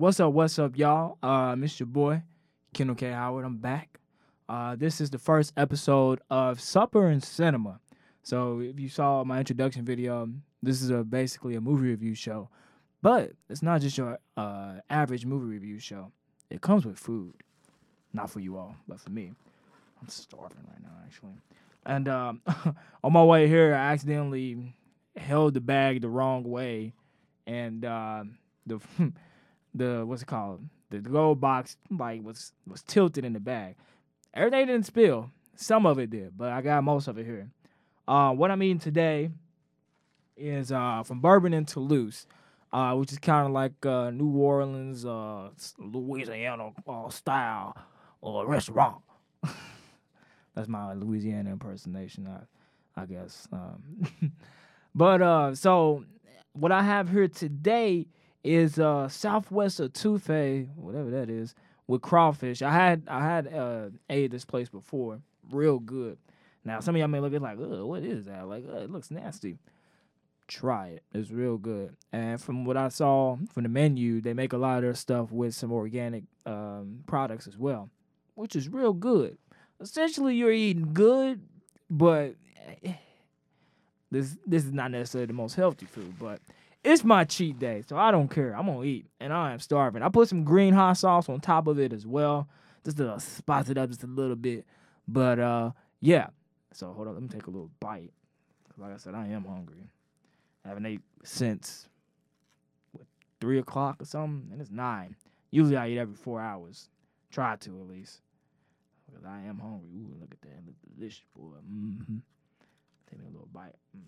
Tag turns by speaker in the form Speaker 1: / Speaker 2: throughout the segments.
Speaker 1: What's up, what's up, y'all? Uh, Miss your boy, Kendall K. Howard. I'm back. Uh, this is the first episode of Supper and Cinema. So if you saw my introduction video, this is a basically a movie review show. But it's not just your uh, average movie review show. It comes with food. Not for you all, but for me. I'm starving right now, actually. And um, on my way here, I accidentally held the bag the wrong way, and uh, the the what's it called? The gold box like was was tilted in the bag. Everything didn't spill. Some of it did, but I got most of it here. Uh, what I'm eating today is uh, from Bourbon and Toulouse, uh, which is kind of like uh, New Orleans, uh, Louisiana uh, style restaurant. That's my Louisiana impersonation, I, I guess. Um, but uh, so what I have here today is uh Southwest Etouffee, whatever that is, with crawfish. I had I had uh ate this place before, real good. Now some of y'all may look at like, what is that? Like, it looks nasty. Try it. It's real good. And from what I saw from the menu, they make a lot of their stuff with some organic um, products as well, which is real good. Essentially, you're eating good, but eh, this this is not necessarily the most healthy food, but it's my cheat day, so I don't care. I'm gonna eat, and I am starving. I put some green hot sauce on top of it as well, just to spice it up just a little bit. But uh, yeah. So hold on, let me take a little bite. Like I said, I am hungry. I haven't ate since what, three o'clock or something, and it's nine. Usually I eat every four hours. Try to at least. Because I am hungry. Ooh, look at that. Look delicious, boy. Mm-hmm. Take me a little bite. Mm.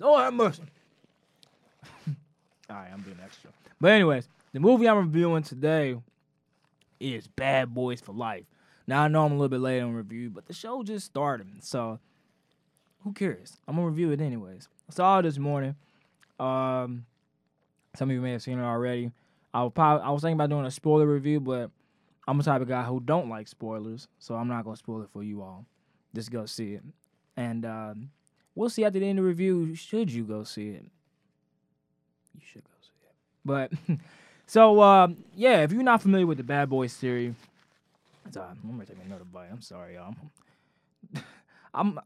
Speaker 1: Oh, have mercy. All right, I'm being extra. But anyways, the movie I'm reviewing today is Bad Boys for Life. Now I know I'm a little bit late on review, but the show just started, so who cares? I'm gonna review it anyways. I saw it this morning. Um, some of you may have seen it already. I was probably I was thinking about doing a spoiler review, but I'm the type of guy who don't like spoilers, so I'm not gonna spoil it for you all. Just go see it, and um, we'll see at the end of the review. Should you go see it? You should go see it. But so um, yeah, if you're not familiar with the Bad Boys series, sorry, I'm gonna take another bite. I'm sorry, y'all. I'm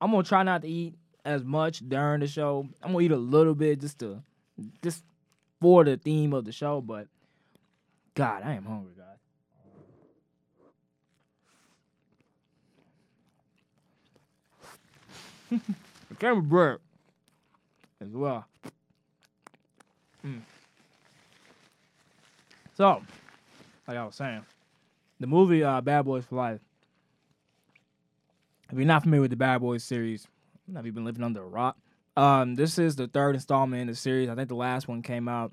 Speaker 1: I'm gonna try not to eat as much during the show. I'm gonna eat a little bit just to just for the theme of the show, but God, I am hungry, guys. camera bread as well. Mm. So, like I was saying, the movie uh, Bad Boys for Life. If you're not familiar with the Bad Boys series, have you been living under a rock? Um, this is the third installment in the series. I think the last one came out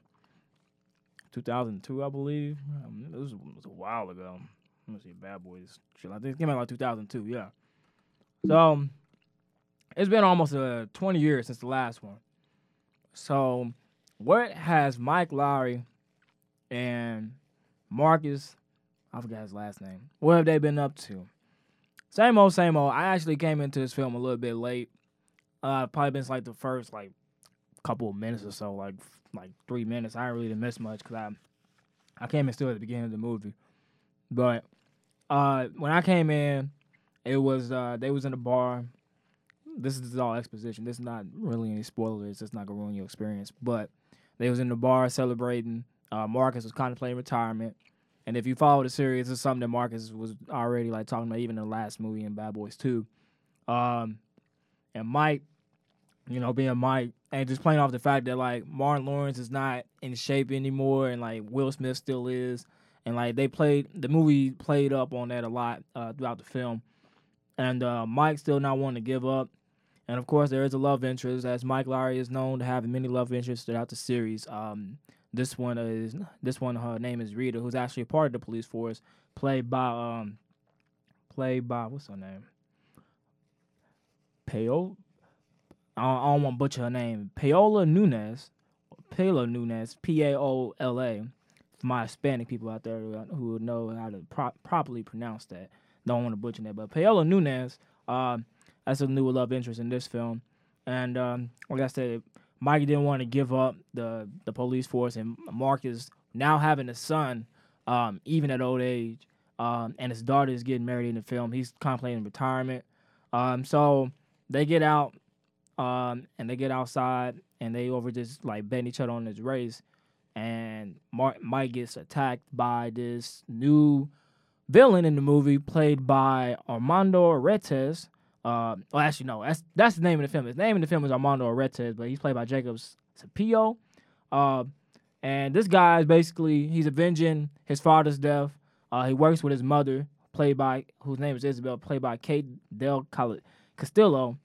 Speaker 1: 2002, I believe. Um, it, was, it, was, a while ago. Let me see, Bad Boys. I think it came out like 2002. Yeah. So it's been almost uh, 20 years since the last one. So what has Mike Lowrey and Marcus, I forgot his last name. What have they been up to? Same old, same old. I actually came into this film a little bit late. Uh, probably been like the first like couple of minutes or so, like like three minutes. I really didn't miss much because I I came in still at the beginning of the movie. But uh, when I came in, it was uh, they was in a bar. This is all exposition. This is not really any spoilers. It's not gonna ruin your experience. But they was in the bar celebrating. Uh, Marcus was contemplating retirement. And if you follow the series, it's something that Marcus was already like talking about even in the last movie in Bad Boys 2. Um, and Mike you know, being Mike and just playing off the fact that like Martin Lawrence is not in shape anymore and like Will Smith still is. And like they played the movie played up on that a lot uh, throughout the film. And uh, Mike still not wanting to give up. And of course there is a love interest, as Mike Lowrey is known to have many love interests throughout the series. Um, this one is this one her name is Rita, who's actually a part of the police force, played by um played by what's her name? Peo I don't, I don't want to butcher her name. Paola Nunez, Paola Nunez, P A O L A. For my Hispanic people out there who know how to pro- properly pronounce that, don't want to butcher that. But Paola Nunez, uh, that's a new love interest in this film, and um, like I said, Mike didn't want to give up the the police force, and Mark is now having a son, um, even at old age, um, and his daughter is getting married in the film. He's contemplating retirement. Um, so they get out, um, and they get outside, and they over just like betting each other on this race, and Mark, Mike gets attacked by this new villain in the movie, played by Armando Aretas. Uh, well, actually, no, that's that's the name of the film. His name in the film is Armando Aretas, but he's played by Jacob Scipio. Uh, and this guy is basically he's avenging his father's death. Uh, he works with his mother, played by whose name is Isabel, played by Kate Del Castillo.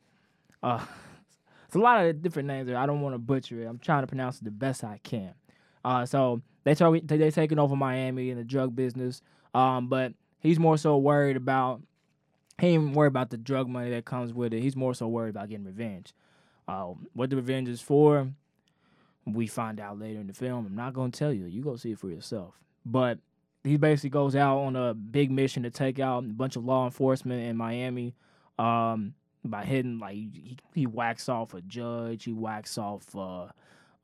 Speaker 1: Uh, it's a lot of different names there. I don't want to butcher it. I'm trying to pronounce it the best I can. Uh, so they talk, they taking over Miami in the drug business. Um, but he's more so worried about he ain't even worried about the drug money that comes with it. He's more so worried about getting revenge. Uh, what the revenge is for, we find out later in the film. I'm not gonna tell you. You go see it for yourself. But he basically goes out on a big mission to take out a bunch of law enforcement in Miami. Um, by hitting like he, he whacks off a judge, he whacks off uh,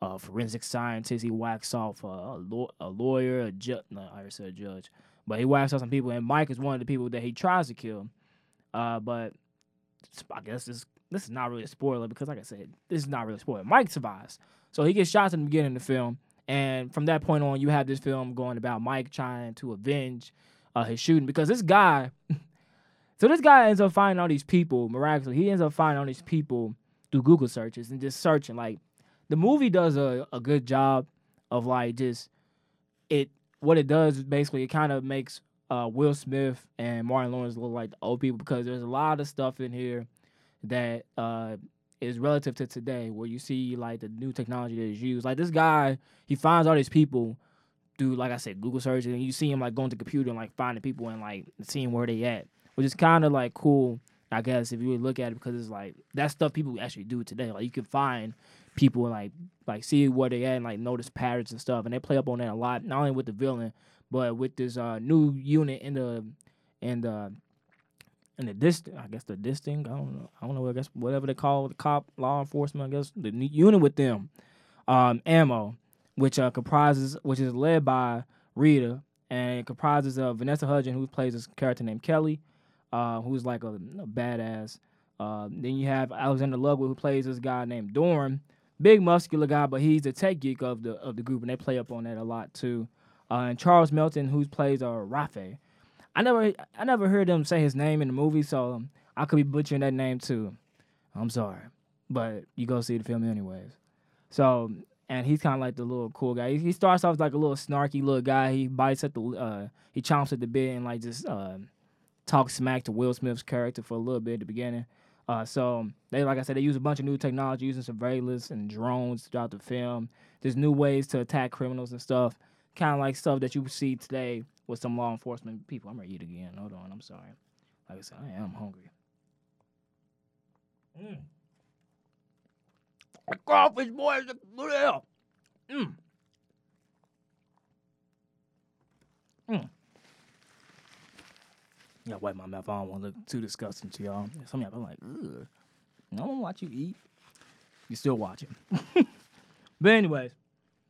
Speaker 1: a forensic scientist, he whacks off uh, a, law- a lawyer, a judge. No, I said judge, but he whacks off some people, and Mike is one of the people that he tries to kill. Uh, but I guess this this is not really a spoiler because, like I said, this is not really a spoiler. Mike survives, so he gets shot in the beginning of the film, and from that point on, you have this film going about Mike trying to avenge uh, his shooting because this guy. so this guy ends up finding all these people miraculously. He ends up finding all these people through Google searches and just searching. Like the movie does a, a good job of like just it. What it does is basically it kind of makes uh, Will Smith and Martin Lawrence look like the old people because there's a lot of stuff in here that uh, is relative to today, where you see like the new technology that is used. Like this guy, he finds all these people through, like I said, Google search, and you see him like going to the computer and like finding people and like seeing where they at, which is kind of like cool. I guess if you really look at it, because it's like that stuff people actually do today. Like you can find people and like like see where they at and like notice patterns and stuff, and they play up on that a lot. Not only with the villain, but with this uh, new unit in the in the in the distant, I guess the distinct, I don't know, I don't know, I guess whatever they call the cop, law enforcement, I guess the unit with them, um, ammo, which uh, comprises, which is led by Rita, and it comprises of Vanessa Hudgens, who plays this character named Kelly, uh, who's like a, a badass. Uh, then you have Alexander Ludwig, who plays this guy named Dorn, big muscular guy, but he's the tech geek of the of the group, and they play up on that a lot too. Uh, and Charles Melton, who plays uh, Rafe. I never I never heard them say his name in the movie, so I could be butchering that name too. I'm sorry, but you go see the film anyways. So and he's kind of like the little cool guy. He, he, starts off like a little snarky little guy. He bites at the uh, he chomps at the bit and like just uh, talks smack to Will Smith's character for a little bit at the beginning. Uh, so they, like I said, they use a bunch of new technology, using surveillance and drones throughout the film. There's new ways to attack criminals and stuff, kind of like stuff that you see today with some law enforcement people. I'm to eat again. Hold on, I'm sorry. Like I said, I am hungry. Mm. Crawfish boy is yeah. Mm. Mm. I wipe my mouth. I don't want to look too disgusting to y'all. Some of y'all are like, ugh. I don't watch you eat. You still watching. but anyways,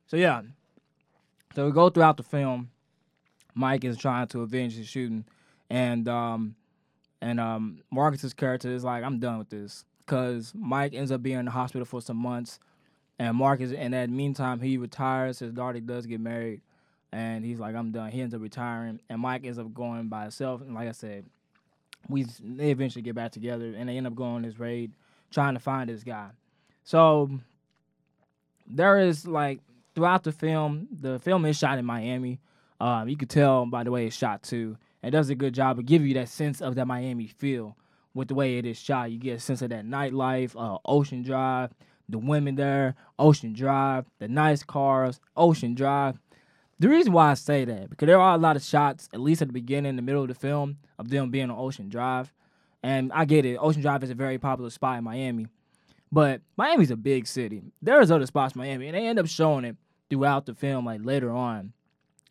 Speaker 1: so yeah. So we go throughout the film. Mike is trying to avenge his shooting, and um, and um, Marcus's character is like, I'm done with this, because Mike ends up being in the hospital for some months, and Marcus, in that meantime, he retires. His daughter does get married, and he's like, I'm done. He ends up retiring, and Mike ends up going by himself. And like I said, we they eventually get back together, and they end up going on this raid trying to find this guy. So there is like throughout the film, the film is shot in Miami. Um, you could tell by the way it's shot too. It does a good job of giving you that sense of that Miami feel with the way it is shot. You get a sense of that nightlife, uh, Ocean Drive, the women there, Ocean Drive, the nice cars, Ocean Drive. The reason why I say that because there are a lot of shots, at least at the beginning, the middle of the film, of them being on Ocean Drive, and I get it. Ocean Drive is a very popular spot in Miami, but Miami's a big city. There's other spots in Miami, and they end up showing it throughout the film, like later on.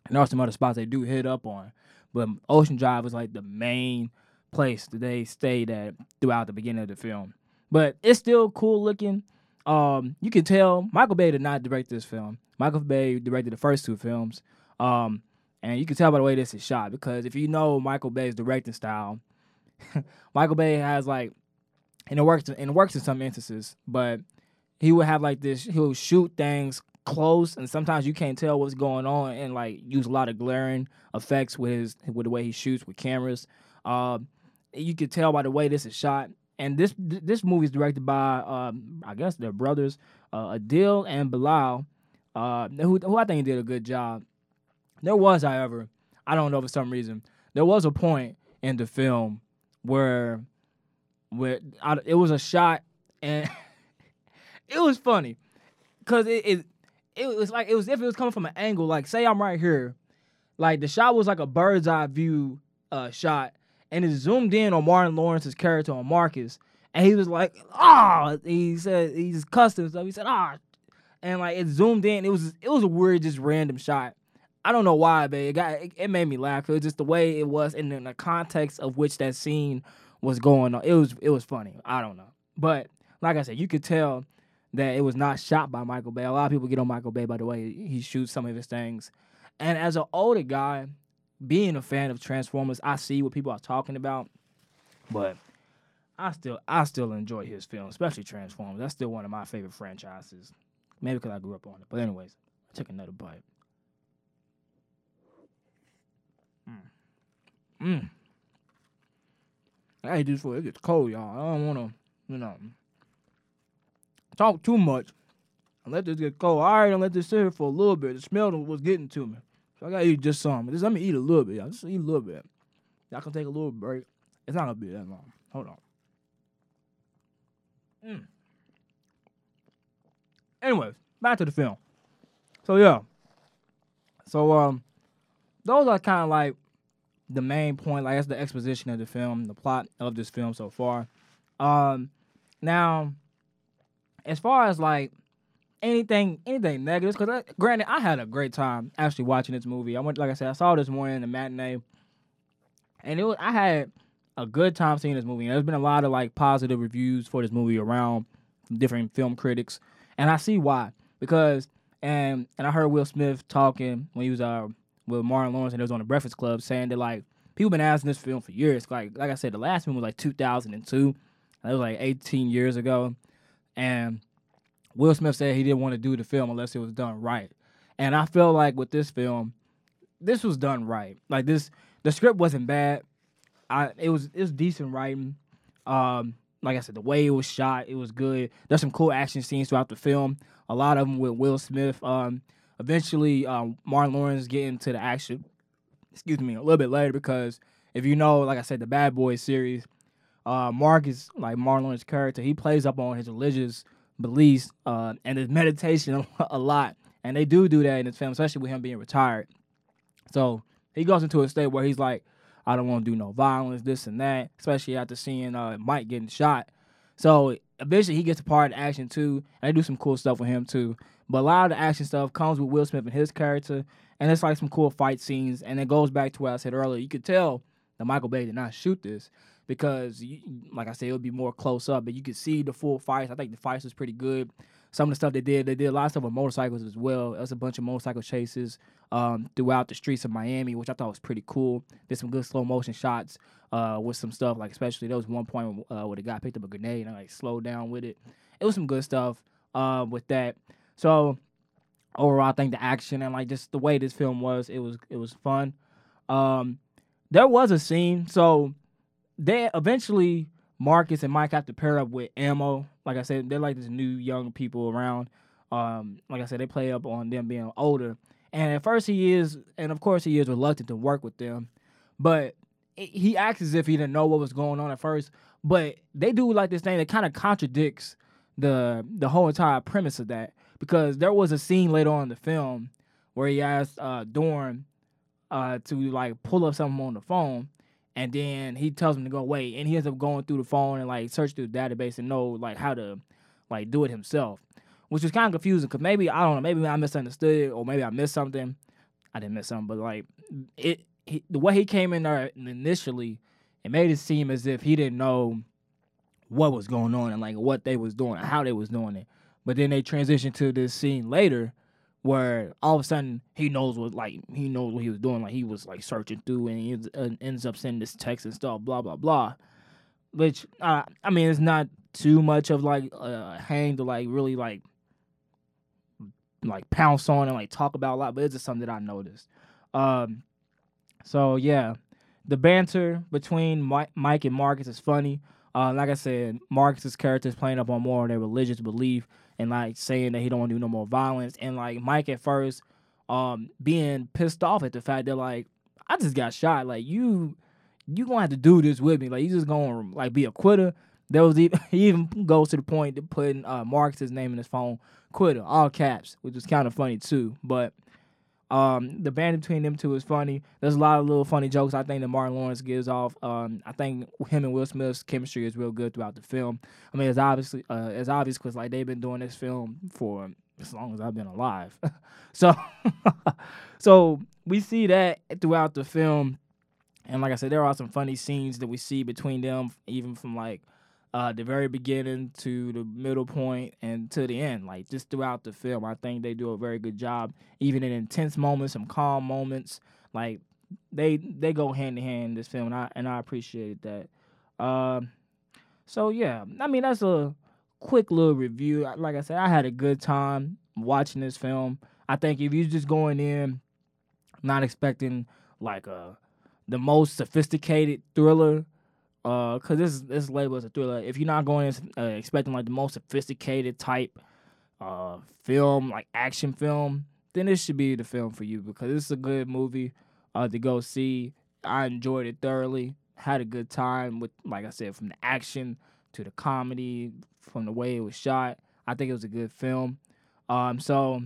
Speaker 1: And there are some other spots they do hit up on, but Ocean Drive was like the main place that they stayed at throughout the beginning of the film. But it's still cool looking. um, you can tell Michael Bay did not direct this film. Michael Bay directed the first two films. Um, and you can tell by the way this is shot because if you know Michael Bay's directing style, Michael Bay has like, and it works and it works in some instances, but he would have like this. He'll shoot things close, and sometimes you can't tell what's going on, and like use a lot of glaring effects with his with the way he shoots with cameras. Uh, you can tell by the way this is shot. And this this movie is directed by um, I guess their brothers uh, Adil and Bilal, uh, who who I think did a good job. There was, however, I don't know for some reason, there was a point in the film where where I, it was a shot and it was funny because it, it it was like it was if it was coming from an angle like say I'm right here, like the shot was like a bird's eye view uh, shot and it zoomed in on Martin Lawrence's character on Marcus and he was like ah oh, he said he's cussed and stuff he said ah and like it zoomed in it was it was a weird just random shot I don't know why, but it got it, it made me laugh. It was just the way it was and in the context of which that scene was going on. It was it was funny. I don't know, but like I said, you could tell that it was not shot by Michael Bay. A lot of people get on Michael Bay by the way he shoots some of his things. And as an older guy, being a fan of Transformers, I see what people are talking about, but I still I still enjoy his film, especially Transformers. That's still one of my favorite franchises. Maybe because I grew up on it. But anyways, I took another bite. Mm. I hate this food. It gets cold, y'all. I don't want to, you know, talk too much. I let this get cold. All right, I let this sit here for a little bit. The smell was getting to me. So I gotta eat just some. Just let me eat a little bit, y'all. Just eat a little bit. Y'all can take a little break. It's not gonna be that long. Hold on. Mm. Anyways, back to the film. So yeah. So um, those are kind of like the main point, like that's the exposition of the film, the plot of this film so far. Um, now, as far as like anything, anything negative, because granted, I had a great time actually watching this movie. I went, like I said, I saw this morning in the matinee, and it was I had a good time seeing this movie. And there's been a lot of like positive reviews for this movie around different film critics, and I see why because and and I heard Will Smith talking when he was uh with Martin Lawrence and it was on the Breakfast Club saying that like people been asking this film for years. Like like I said, the last film was like 2002. That was like 18 years ago, and Will Smith said he didn't want to do the film unless it was done right. And I feel like with this film, this was done right. Like this, the script wasn't bad. I it was it was decent writing. Um, like I said, the way it was shot, it was good. There's some cool action scenes throughout the film. A lot of them with Will Smith. Um, eventually um, Martin Lawrence getting to the action. Excuse me, a little bit later because if you know, like I said, the Bad Boys series, uh, Mark is like Marlon's character. He plays up on his religious beliefs uh, and his meditation a lot, and they do do that in this film, especially with him being retired. So he goes into a state where he's like, I don't want to do no violence, this and that, especially after seeing uh, Mike getting shot. So eventually he gets a part the action too, and they do some cool stuff with him too. But a lot of the action stuff comes with Will Smith and his character, and it's like some cool fight scenes. And it goes back to what I said earlier. You could tell that Michael Bay did not shoot this because, like I said, it would be more close up, but you could see the full fights. I think the fights was pretty good. Some of the stuff they did, they did a lot of stuff with motorcycles as well. There was a bunch of motorcycle chases um, throughout the streets of Miami, which I thought was pretty cool. Did some good slow motion shots uh, with some stuff, like especially there was one point uh, where the guy picked up a grenade and like slowed down with it. It was some good stuff uh, with that. So overall, I think the action and like just the way this film was, it was it was fun. Um, there was a scene, so they eventually Marcus and Mike have to pair up with Ammo. Like I said, they're like this new young people around. Um, like I said, they play up on them being older. And at first he is, and of course he is reluctant to work with them, but he acts as if he didn't know what was going on at first. But they do like this thing that kind of contradicts the the whole entire premise of that because there was a scene later on in the film where he asked uh, Dorn uh, to like pull up something on the phone, and then he tells him to go away, and he ends up going through the phone and like search through the database and know like how to like do it himself, which was kind of confusing because maybe I don't know, maybe I misunderstood it or maybe I missed something. I didn't miss something, but like it, he, the way he came in there initially, it made it seem as if he didn't know what was going on and like what they was doing, how they was doing it. But then they transitioned to this scene later where all of a sudden he knows what like he knows what he was doing. Like he was like searching through and he ends, uh, up sending this text and stuff, blah blah blah. Which uh, I mean, it's not too much of like a hang to like really like like pounce on and like talk about a lot, but it's just something that I noticed. Um, so yeah, the banter between Mike, Mike and Marcus is funny. Uh, like I said, Marcus's character is playing up on more of their religious belief and like saying that he don't want to do no more violence. And like Mike at first, um, being pissed off at the fact that like I just got shot. Like you, you gonna have to do this with me. Like you just gonna like be a quitter. There was even, he even goes to the point of putting uh, Marcus's name in his phone, quitter, all caps, which was kind of funny too. But um, the band between them two is funny. There's a lot of little funny jokes I think that Martin Lawrence gives off. Um, I think him and Will Smith's chemistry is real good throughout the film. I mean, it's obviously uh, it's obvious because like they've been doing this film for as long as I've been alive. so, so we see that throughout the film, and like I said, there are some funny scenes that we see between them, even from like uh, the very beginning to the middle point and to the end. Like just throughout the film, I think they do a very good job. Even in intense moments, some calm moments, like they they go hand in hand in this film, and I and I appreciated that. Uh, so yeah, I mean that's a quick little review. Like I said, I had a good time watching this film. I think if you're just going in, not expecting like a the most sophisticated thriller uh, cause this this label is a thriller. If you're not going uh, expecting like the most sophisticated type uh film, like action film, then this should be the film for you because it's a good movie uh to go see. I enjoyed it thoroughly. Had a good time with, like I said, from the action to the comedy, from the way it was shot. I think it was a good film. Um, so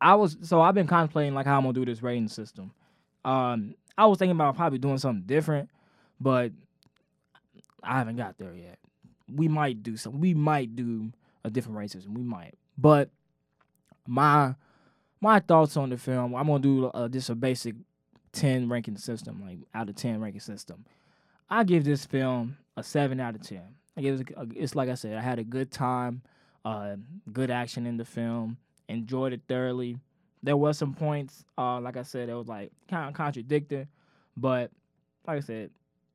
Speaker 1: I was so I've been contemplating like how I'm gonna do this rating system. Um, I was thinking about probably doing something different, but I haven't got there yet. We might do some. We might do a different racism. We might. But my my thoughts on the film. I'm gonna do uh, just a basic ten ranking system, like out of ten ranking system. I give this film a seven out of ten. I give it. A, it's like I said. I had a good time. Uh, good action in the film. Enjoyed it thoroughly. There was some points, uh, like I said, it was like kind of contradicting, but like I said,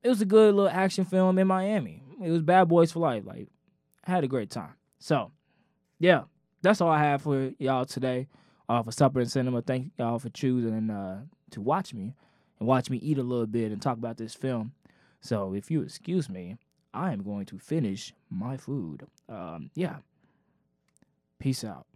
Speaker 1: it was a good little action film in Miami. It was Bad Boys for Life. Like, I had a great time. So, yeah, that's all I have for y'all today uh, for Supper and Cinema. Thank y'all for choosing uh, to watch me and watch me eat a little bit and talk about this film. So, if you excuse me, I am going to finish my food. Um, yeah. Peace out.